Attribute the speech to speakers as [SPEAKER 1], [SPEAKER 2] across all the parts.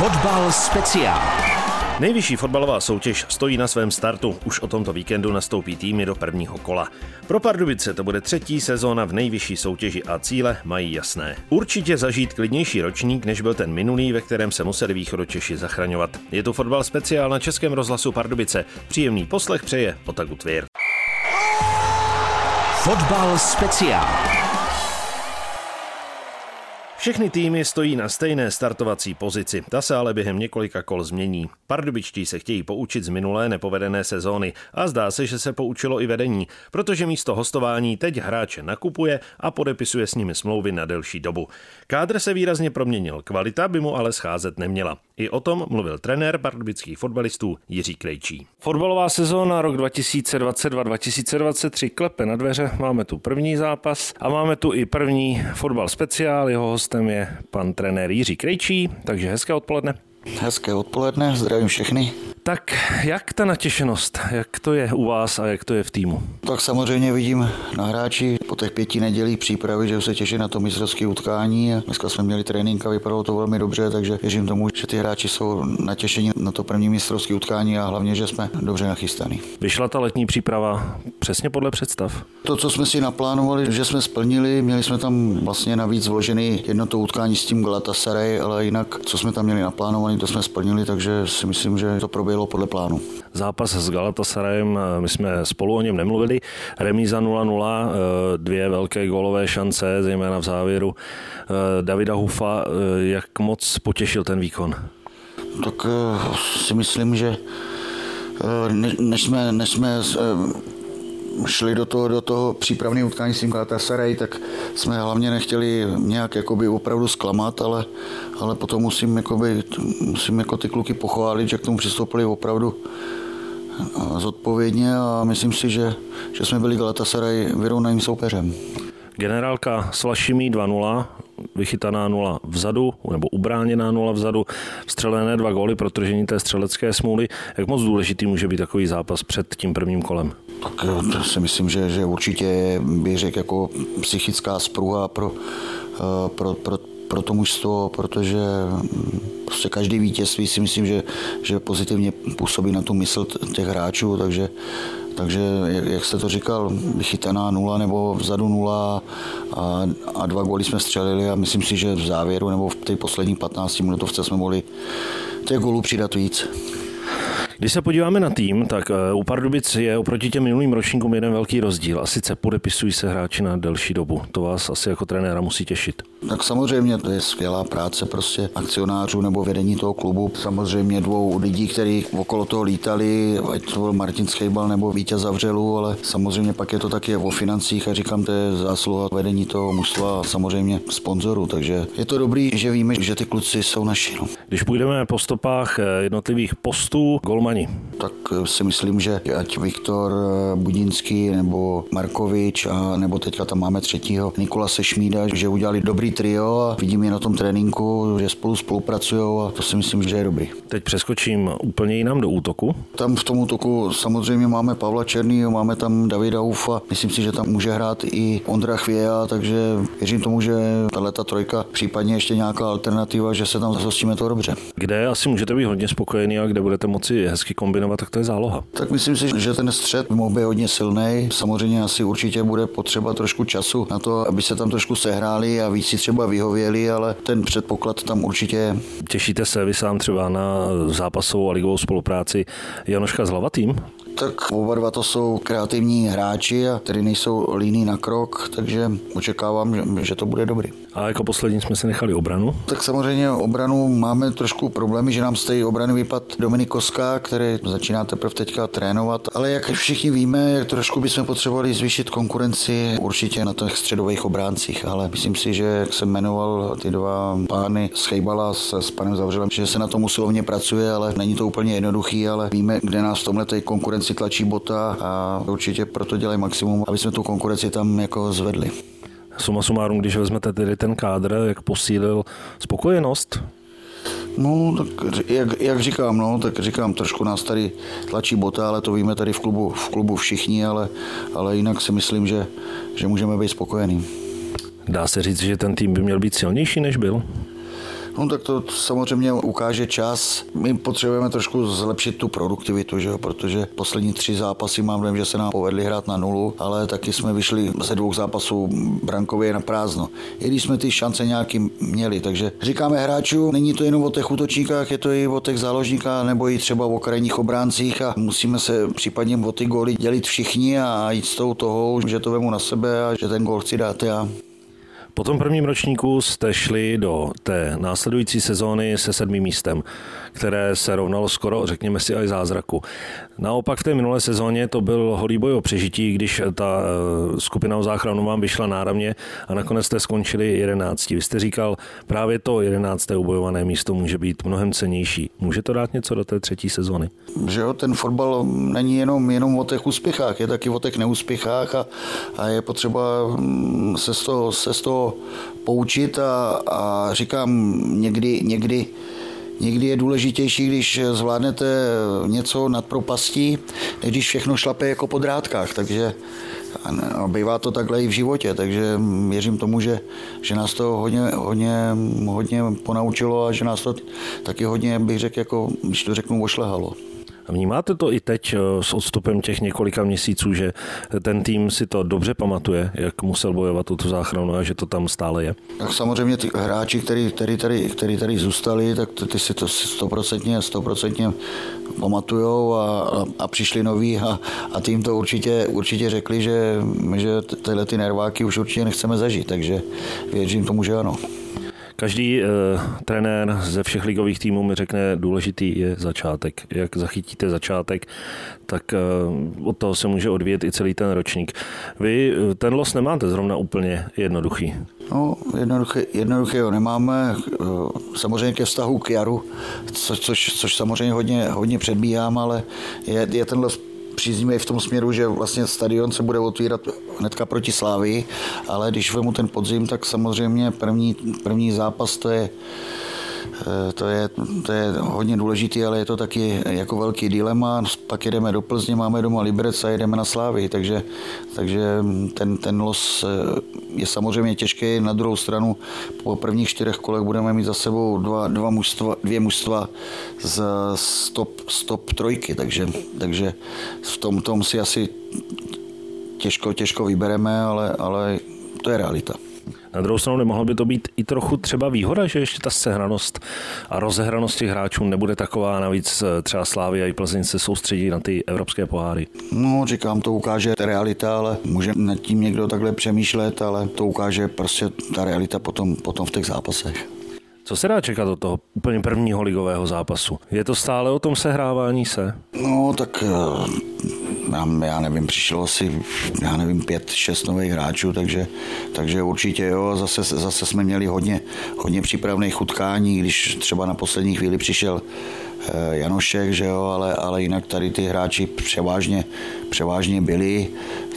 [SPEAKER 1] Fotbal speciál.
[SPEAKER 2] Nejvyšší fotbalová soutěž stojí na svém startu. Už o tomto víkendu nastoupí týmy do prvního kola. Pro Pardubice to bude třetí sezóna v nejvyšší soutěži a cíle mají jasné. Určitě zažít klidnější ročník, než byl ten minulý, ve kterém se museli východočeši zachraňovat. Je to fotbal speciál na Českém rozhlasu Pardubice. Příjemný poslech přeje Otaku Tvěr.
[SPEAKER 1] Fotbal speciál.
[SPEAKER 2] Všechny týmy stojí na stejné startovací pozici, ta se ale během několika kol změní. Pardubičtí se chtějí poučit z minulé nepovedené sezóny a zdá se, že se poučilo i vedení, protože místo hostování teď hráče nakupuje a podepisuje s nimi smlouvy na delší dobu. Kádr se výrazně proměnil, kvalita by mu ale scházet neměla. I o tom mluvil trenér pardubických fotbalistů Jiří Krejčí. Fotbalová sezóna rok 2022-2023 klepe na dveře, máme tu první zápas a máme tu i první fotbal speciál, jeho hostem je pan trenér Jiří Krejčí, takže hezké odpoledne.
[SPEAKER 3] Hezké odpoledne, zdravím všechny.
[SPEAKER 2] Tak jak ta natěšenost, jak to je u vás a jak to je v týmu?
[SPEAKER 3] Tak samozřejmě vidím na hráči po těch pěti nedělích přípravy, že se těší na to mistrovské utkání. Dneska jsme měli trénink a vypadalo to velmi dobře, takže věřím tomu, že ty hráči jsou natěšení na to první mistrovské utkání a hlavně, že jsme dobře nachystaní.
[SPEAKER 2] Vyšla ta letní příprava přesně podle představ?
[SPEAKER 3] To, co jsme si naplánovali, že jsme splnili, měli jsme tam vlastně navíc vložený jedno to utkání s tím Galatasaray, ale jinak, co jsme tam měli naplánované, to jsme splnili, takže si myslím, že to proběhlo podle plánu.
[SPEAKER 2] Zápas s Galatasarayem, my jsme spolu o něm nemluvili. Remíza 0-0, dvě velké gólové šance, zejména v závěru Davida Hufa. Jak moc potěšil ten výkon?
[SPEAKER 3] Tak si myslím, že než jsme, než jsme šli do toho, do toho přípravného utkání s tím Galatasaray, tak jsme hlavně nechtěli nějak jakoby opravdu zklamat, ale, ale potom musím, jakoby, musím jako ty kluky pochválit, že k tomu přistoupili opravdu zodpovědně a myslím si, že, že jsme byli Galatasaray vyrovnaným soupeřem.
[SPEAKER 2] Generálka Slašimí 2-0, vychytaná nula vzadu, nebo ubráněná nula vzadu, střelené dva góly, protože té střelecké smůly. Jak moc důležitý může být takový zápas před tím prvním kolem?
[SPEAKER 3] Tak to si myslím, že, že určitě bych řekl jako psychická spruha pro, eh, pro, pro, pro to mužstvo, protože mm, prostě každý vítězství si myslím, že, že pozitivně působí na tu mysl těch hráčů, takže takže, jak, jak jste to říkal, vychytaná nula nebo vzadu nula a, a dva góly jsme střelili a myslím si, že v závěru nebo v té poslední 15 minutovce jsme mohli těch gólů přidat víc.
[SPEAKER 2] Když se podíváme na tým, tak eh, u Pardubic je oproti těm minulým ročníkům jeden velký rozdíl a sice podepisují se hráči na delší dobu. To vás asi jako trenéra musí těšit.
[SPEAKER 3] Tak samozřejmě to je skvělá práce prostě akcionářů nebo vedení toho klubu. Samozřejmě dvou lidí, kteří okolo toho lítali, ať to byl Martin Schejbal nebo Vítěz Zavřelu, ale samozřejmě pak je to taky o financích a říkám, to je zásluha vedení toho mužstva a samozřejmě sponzorů. Takže je to dobrý, že víme, že ty kluci jsou naši. No.
[SPEAKER 2] Když půjdeme po stopách eh, jednotlivých postů, golmani.
[SPEAKER 3] Tak eh, si myslím, že ať Viktor eh, Budinský nebo Markovič a nebo teďka tam máme třetího Nikola Sešmída, že udělali dobrý trio a vidím je na tom tréninku, že spolu spolupracují a to si myslím, že je dobrý.
[SPEAKER 2] Teď přeskočím úplně jinam do útoku.
[SPEAKER 3] Tam v tom útoku samozřejmě máme Pavla Černýho, máme tam Davida Ufa, myslím si, že tam může hrát i Ondra Chvěja, takže věřím tomu, že tahle ta trojka, případně ještě nějaká alternativa, že se tam zhostíme to dobře.
[SPEAKER 2] Kde asi můžete být hodně spokojený a kde budete moci hezky kombinovat, tak to je záloha.
[SPEAKER 3] Tak myslím si, že ten střed mohl být hodně silný. Samozřejmě asi určitě bude potřeba trošku času na to, aby se tam trošku sehráli a víc si třeba vyhověli, ale ten předpoklad tam určitě je.
[SPEAKER 2] Těšíte se vy sám třeba na zápasovou a ligovou spolupráci Janoška s Hlavatým?
[SPEAKER 3] Tak oba dva to jsou kreativní hráči a který nejsou líní na krok, takže očekávám, že, že to bude dobrý.
[SPEAKER 2] A jako poslední jsme se nechali obranu?
[SPEAKER 3] Tak samozřejmě obranu máme trošku problémy, že nám z té obrany vypad Dominik Koska, který začíná teprve teďka trénovat, ale jak všichni víme, jak trošku bychom potřebovali zvýšit konkurenci určitě na těch středových obráncích, ale myslím si, že jak jsem jmenoval ty dva pány z Chejbala s, s panem Zavřelem, že se na tom usilovně pracuje, ale není to úplně jednoduchý, ale víme, kde nás v tomhle konkurenci tlačí bota a určitě proto dělají maximum, aby jsme tu konkurenci tam jako zvedli.
[SPEAKER 2] Suma sumárum, když vezmete tedy ten kádr, jak posílil spokojenost?
[SPEAKER 3] No, tak jak, jak říkám, no, tak říkám, trošku nás tady tlačí bota, ale to víme tady v klubu, v klubu všichni, ale, ale jinak si myslím, že, že můžeme být spokojení.
[SPEAKER 2] Dá se říct, že ten tým by měl být silnější, než byl?
[SPEAKER 3] No tak to samozřejmě ukáže čas. My potřebujeme trošku zlepšit tu produktivitu, že? protože poslední tři zápasy mám dojem, že se nám povedli hrát na nulu, ale taky jsme vyšli ze dvou zápasů brankově na prázdno. I když jsme ty šance nějaký měli, takže říkáme hráčů, není to jenom o těch útočníkách, je to i o těch záložníkách nebo i třeba o krajních obráncích a musíme se případně o ty góly dělit všichni a jít s tou toho, že to vemu na sebe a že ten gól chci dát já.
[SPEAKER 2] Po tom prvním ročníku jste šli do té následující sezóny se sedmým místem, které se rovnalo skoro, řekněme si, i zázraku. Naopak v té minulé sezóně to byl holý boj o přežití, když ta eh, skupina o záchranu vám vyšla náramně a nakonec jste skončili 11. Vy jste říkal, právě to 11. ubojované místo může být mnohem cenější. Může to dát něco do té třetí sezóny?
[SPEAKER 3] Že jo, ten fotbal není jenom, jenom o těch úspěchách, je taky o těch neúspěchách a, a je potřeba mm, se z toho, se z toho poučit a, a říkám někdy, někdy Někdy je důležitější, když zvládnete něco nad propastí, než když všechno šlape jako po drátkách. Takže a bývá to takhle i v životě, takže věřím tomu, že, že nás to hodně, hodně, hodně ponaučilo a že nás to taky hodně, bych řekl, jako, když to řeknu, ošlehalo.
[SPEAKER 2] Vnímáte to i teď eh, s odstupem těch několika měsíců, že ten tým si to dobře pamatuje, jak musel bojovat o tu záchranu a že to tam stále je?
[SPEAKER 3] Tak samozřejmě ty hráči, kteří tady, tady, který tady zůstali, tak ty si to stoprocentně, stoprocentně pamatujou a, a, a přišli noví a, a tým to určitě, určitě řekli, že, že tyhle ty nerváky už určitě nechceme zažít, takže věřím tomu, že ano.
[SPEAKER 2] Každý uh, trenér ze všech ligových týmů mi řekne, důležitý je začátek. Jak zachytíte začátek, tak uh, od toho se může odvíjet i celý ten ročník. Vy uh, ten los nemáte zrovna úplně jednoduchý.
[SPEAKER 3] No, jednoduché, jednoduché ho nemáme. Samozřejmě ke vztahu k jaru, co, což, což samozřejmě hodně, hodně předbíhám, ale je, je ten los příznivý v tom směru, že vlastně stadion se bude otvírat hnedka proti Slávii, ale když vemu ten podzim, tak samozřejmě první, první zápas to je to je, to je hodně důležitý, ale je to taky jako velký dilema. Pak jedeme do Plzně, máme doma Liberec a jedeme na Slávy, takže, takže ten, ten los eh, je samozřejmě těžký. Na druhou stranu po prvních čtyřech kolech budeme mít za sebou dva, dva mužstva, dvě mužstva z stop, stop trojky, takže, takže v tom, tom si asi těžko, těžko vybereme, ale, ale to je realita.
[SPEAKER 2] Na druhou stranu nemohlo by to být i trochu třeba výhoda, že ještě ta sehranost a rozehranost těch hráčů nebude taková, navíc eh, třeba Slávy a i Plzeň se soustředí na ty evropské poháry.
[SPEAKER 3] No, říkám, to ukáže realita, ale může nad tím někdo takhle přemýšlet, ale to ukáže prostě ta realita potom, potom v těch zápasech.
[SPEAKER 2] Co se dá čekat od toho úplně prvního ligového zápasu? Je to stále o tom sehrávání se?
[SPEAKER 3] No, tak eh, já nevím, přišlo asi, já nevím, pět, šest nových hráčů, takže, takže určitě jo, zase, zase jsme měli hodně, hodně přípravných utkání, když třeba na poslední chvíli přišel Janošek, že jo, ale, ale jinak tady ty hráči převážně, převážně byli,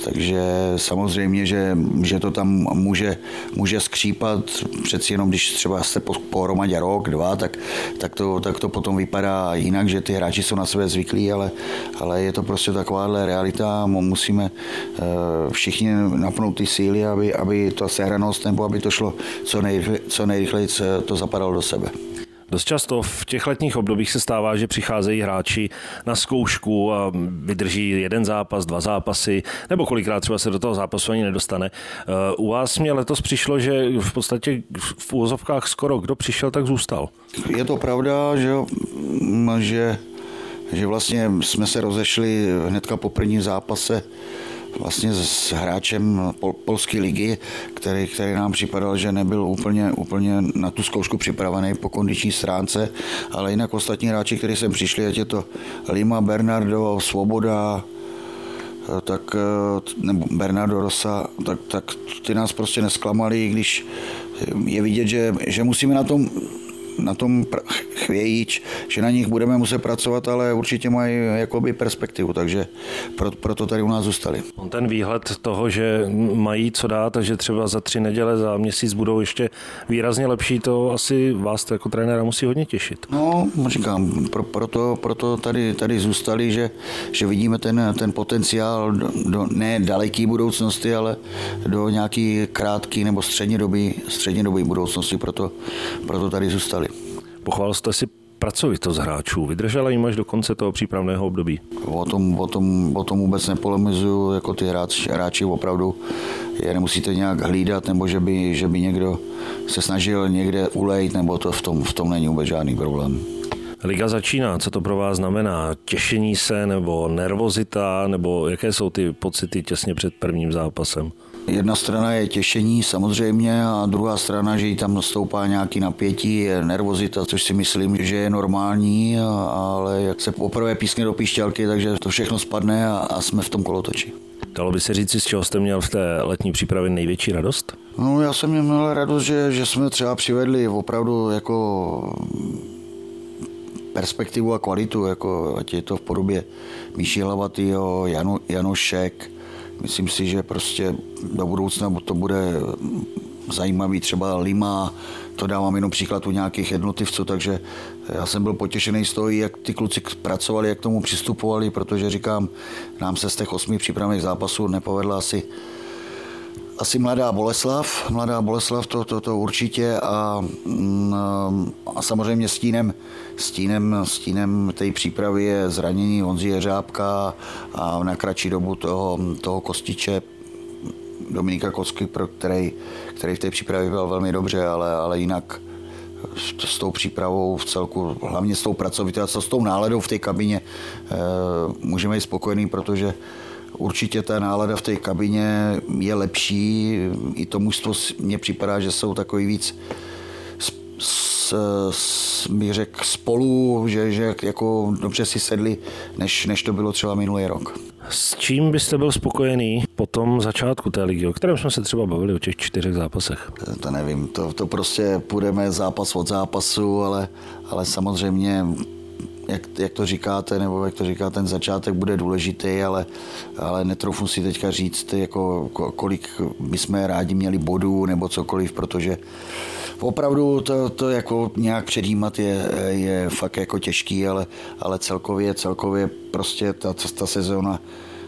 [SPEAKER 3] takže samozřejmě, že, že to tam může, může skřípat, přeci jenom když třeba jste po, pohromadě rok, dva, tak, tak, to, tak to potom vypadá jinak, že ty hráči jsou na sebe zvyklí, ale, ale je to prostě takováhle realita, musíme eh, všichni napnout ty síly, aby, aby ta sehranost nebo aby to šlo co, nejrychle, co nejrychleji to zapadalo do sebe.
[SPEAKER 2] Dost často v těch letních obdobích se stává, že přicházejí hráči na zkoušku a vydrží jeden zápas, dva zápasy, nebo kolikrát třeba se do toho zápasu ani nedostane. Eh, u vás mě letos přišlo, že v podstatě v úvozovkách skoro kdo přišel, tak zůstal.
[SPEAKER 3] Je to pravda, že, že, že vlastně jsme se rozešli hnedka po prvním zápase vlastně s hráčem pol, polské ligy, který, který nám připadal, že nebyl úplně, úplně na tu zkoušku připravený po kondiční stránce, ale jinak ostatní hráči, kteří sem přišli, ať je to Lima, Bernardo, Svoboda, tak, nebo Bernardo Rosa, tak, tak ty nás prostě nesklamali, když je vidět, že, že musíme na tom na tom chvějí, že na nich budeme muset pracovat, ale určitě mají jakoby perspektivu, takže proto tady u nás zůstali.
[SPEAKER 2] On ten výhled toho, že mají co dát a že třeba za tři neděle, za měsíc budou ještě výrazně lepší, to asi vás to jako trenéra musí hodně těšit.
[SPEAKER 3] No, říkám, pro, proto, proto tady, tady zůstali, že, že vidíme ten, ten potenciál do, do ne daleké budoucnosti, ale do nějaký krátký nebo střední doby, střední doby budoucnosti, proto, proto tady zůstali.
[SPEAKER 2] Pochvál jste si pracovitost hráčů. Vydržela jim až do konce toho přípravného období?
[SPEAKER 3] O tom, o tom, o tom vůbec nepolemizuju, jako ty hráči, hráči opravdu je nemusíte nějak hlídat, nebo že by, že by někdo se snažil někde ulejt, nebo to v tom, v tom není vůbec žádný problém.
[SPEAKER 2] Liga začíná, co to pro vás znamená? Těšení se nebo nervozita, nebo jaké jsou ty pocity těsně před prvním zápasem?
[SPEAKER 3] Jedna strana je těšení samozřejmě a druhá strana, že jí tam stoupá nějaký napětí, je nervozita, což si myslím, že je normální, ale jak se poprvé pískne do píšťalky, takže to všechno spadne a, a jsme v tom kolotoči.
[SPEAKER 2] Dalo by se říct, z čeho jste měl v té letní přípravě největší radost?
[SPEAKER 3] No já jsem měl radost, že, že jsme třeba přivedli opravdu jako perspektivu a kvalitu, jako ať je to v podobě Míši Hlavatýho, Janu, Janošek, Myslím si, že prostě do budoucna to bude zajímavý třeba Lima, to dávám jenom příklad u nějakých jednotlivců, takže já jsem byl potěšený z toho, jak ty kluci pracovali, jak k tomu přistupovali, protože říkám, nám se z těch osmi přípravných zápasů nepovedla asi asi mladá Boleslav, mladá Boleslav to, to, to určitě a, mm, a samozřejmě stínem, stínem, stínem té přípravy je zranění Honzi Jeřábka a na kratší dobu toho, toho Kostiče Dominika Kosky, pro který, který v té přípravě byl velmi dobře, ale, ale jinak s tou přípravou v celku, hlavně s tou pracovitostí, s tou náladou v té kabině eh, můžeme být spokojení, protože Určitě ta nálada v té kabině je lepší. I to mužstvo mně připadá, že jsou takový víc s, s, bych řekl, spolu, že, že jako dobře si sedli, než, než to bylo třeba minulý rok.
[SPEAKER 2] S čím byste byl spokojený po tom začátku té ligy, o kterém jsme se třeba bavili o těch čtyřech zápasech?
[SPEAKER 3] To nevím, to, to prostě půjdeme zápas od zápasu, ale, ale samozřejmě jak, jak to říkáte, nebo jak to říká, ten začátek bude důležitý, ale, ale netroufnu si teďka říct, jako, kolik bychom rádi měli bodů nebo cokoliv, protože opravdu to, to jako nějak předjímat je, je fakt jako těžký, ale, ale celkově, celkově prostě ta, ta sezóna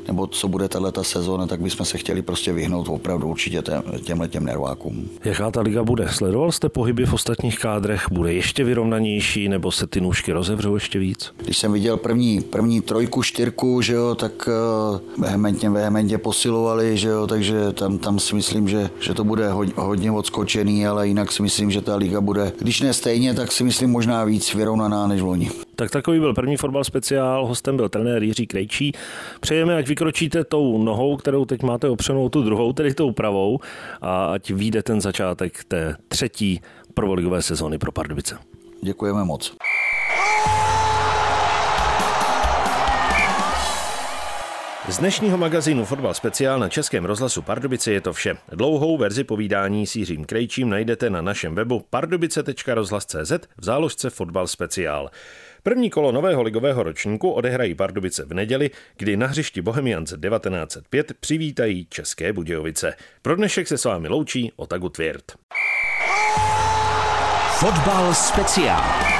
[SPEAKER 3] nebo co bude tato sezóna, tak bychom se chtěli prostě vyhnout opravdu určitě těmhle těm nervákům.
[SPEAKER 2] Jaká ta liga bude? Sledoval jste pohyby v ostatních kádrech? Bude ještě vyrovnanější nebo se ty nůžky rozevřou ještě víc?
[SPEAKER 3] Když jsem viděl první, první trojku, čtyřku, že jo, tak uh, vehementně, vehementně posilovali, že jo, takže tam, tam si myslím, že, že to bude hodně, odskočený, ale jinak si myslím, že ta liga bude, když ne stejně, tak si myslím možná víc vyrovnaná než loni.
[SPEAKER 2] Tak takový byl první fotbal speciál, hostem byl trenér Jiří Krejčí. Přejeme, ať vykročíte tou nohou, kterou teď máte opřenou, tu druhou, tedy tou pravou, a ať vyjde ten začátek té třetí prvoligové sezóny pro Pardubice.
[SPEAKER 3] Děkujeme moc.
[SPEAKER 2] Z dnešního magazínu Fotbal speciál na Českém rozhlasu Pardubice je to vše. Dlouhou verzi povídání s Jiřím Krejčím najdete na našem webu pardubice.rozhlas.cz v záložce Fotbal speciál. První kolo nového ligového ročníku odehrají Pardubice v neděli, kdy na hřišti Bohemians 1905 přivítají České Budějovice. Pro dnešek se s vámi loučí Otagu Tvěrt.
[SPEAKER 1] Fotbal speciál.